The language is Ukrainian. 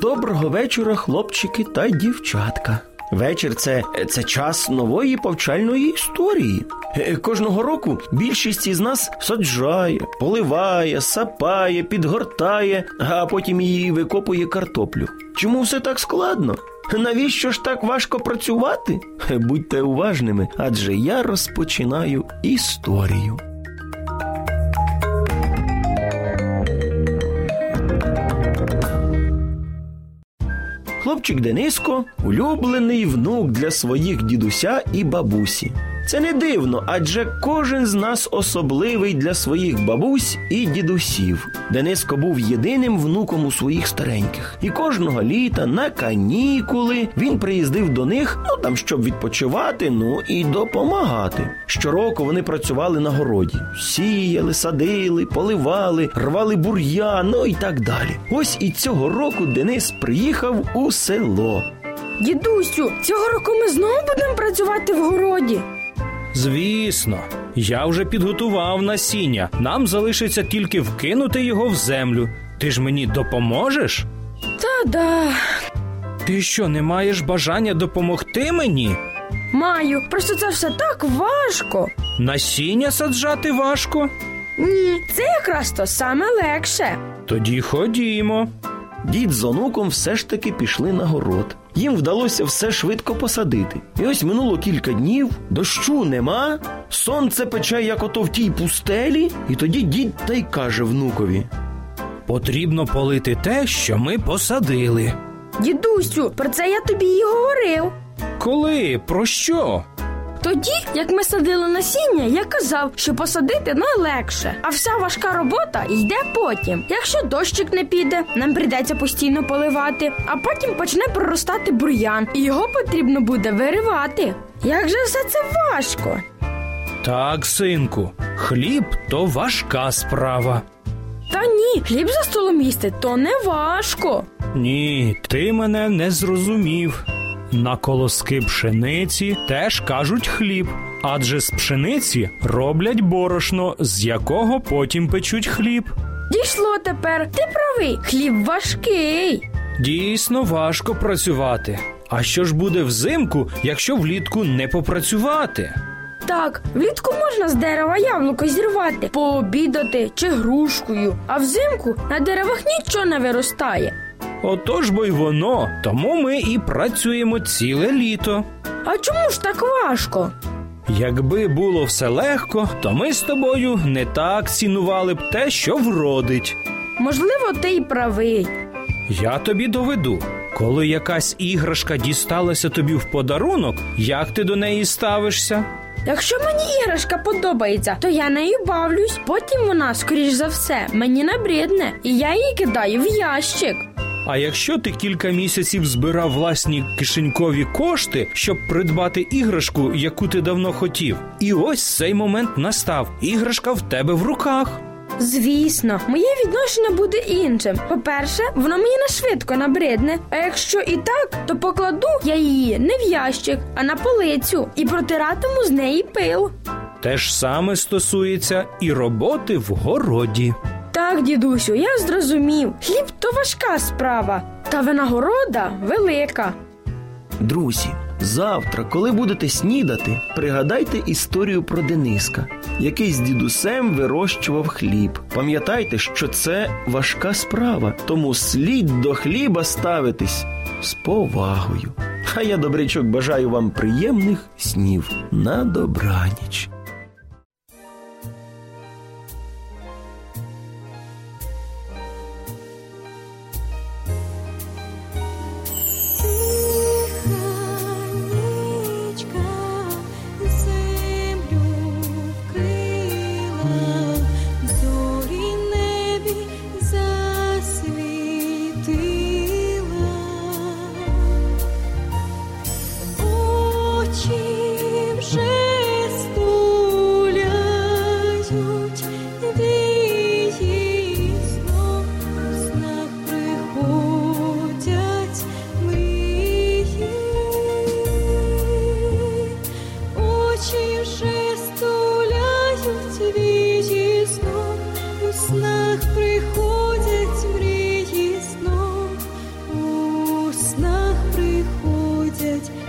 Доброго вечора, хлопчики та дівчатка. Вечір це, це час нової повчальної історії. Е, Кожного року більшість із нас саджає, поливає, сапає, підгортає, а потім її викопує картоплю. Чому все так складно? Навіщо ж так важко працювати? Е, Будьте уважними, адже я розпочинаю історію. Хлопчик Дениско улюблений внук для своїх дідуся і бабусі. Це не дивно, адже кожен з нас особливий для своїх бабусь і дідусів. Дениско був єдиним внуком у своїх стареньких, і кожного літа на канікули він приїздив до них, ну там щоб відпочивати, ну і допомагати. Щороку вони працювали на городі, сіяли, садили, поливали, рвали бур'ян, ну і так далі. Ось і цього року Денис приїхав у село. Дідусю, цього року ми знову будемо працювати в городі. Звісно, я вже підготував насіння. Нам залишиться тільки вкинути його в землю. Ти ж мені допоможеш? Та да, Ти що, не маєш бажання допомогти мені? маю. Просто це все так важко. Насіння саджати важко? Ні, це якраз то саме легше. Тоді ходімо. Дід з онуком все ж таки пішли на город. Їм вдалося все швидко посадити. І ось минуло кілька днів, дощу нема, сонце пече, як ото в тій пустелі, і тоді дід та й каже внукові: Потрібно полити те, що ми посадили. Дідусю, про це я тобі і говорив. Коли? Про що? Тоді, як ми садили насіння, я казав, що посадити найлегше, а вся важка робота йде потім. Якщо дощик не піде, нам прийдеться постійно поливати, а потім почне проростати бур'ян, і його потрібно буде виривати. Як же все це важко? Так, синку, хліб то важка справа. Та ні, хліб за столом їсти то не важко. Ні, ти мене не зрозумів. На колоски пшениці теж кажуть хліб, адже з пшениці роблять борошно, з якого потім печуть хліб. Дійшло тепер, ти правий, хліб важкий. Дійсно важко працювати. А що ж буде взимку, якщо влітку не попрацювати? Так, влітку можна з дерева яблуко зірвати, пообідати чи грушкою, а взимку на деревах нічого не виростає. Отож бо й воно, тому ми і працюємо ціле літо. А чому ж так важко? Якби було все легко, то ми з тобою не так цінували б те, що вродить. Можливо, ти й правий. Я тобі доведу. Коли якась іграшка дісталася тобі в подарунок, як ти до неї ставишся? Якщо мені іграшка подобається, то я нею бавлюсь. Потім вона, скоріш за все, мені набридне, і я її кидаю в ящик. А якщо ти кілька місяців збирав власні кишенькові кошти, щоб придбати іграшку, яку ти давно хотів, і ось цей момент настав. Іграшка в тебе в руках. Звісно, моє відношення буде іншим. По-перше, воно мені не швидко набридне. А якщо і так, то покладу я її не в ящик, а на полицю і протиратиму з неї пил. Те ж саме стосується і роботи в городі. Так, дідусю, я зрозумів. Хліб то важка справа, та винагорода велика. Друзі, завтра, коли будете снідати, пригадайте історію про Дениска, який з дідусем вирощував хліб. Пам'ятайте, що це важка справа, тому слід до хліба ставитись з повагою. А я, добрячок, бажаю вам приємних снів на добраніч. приходять.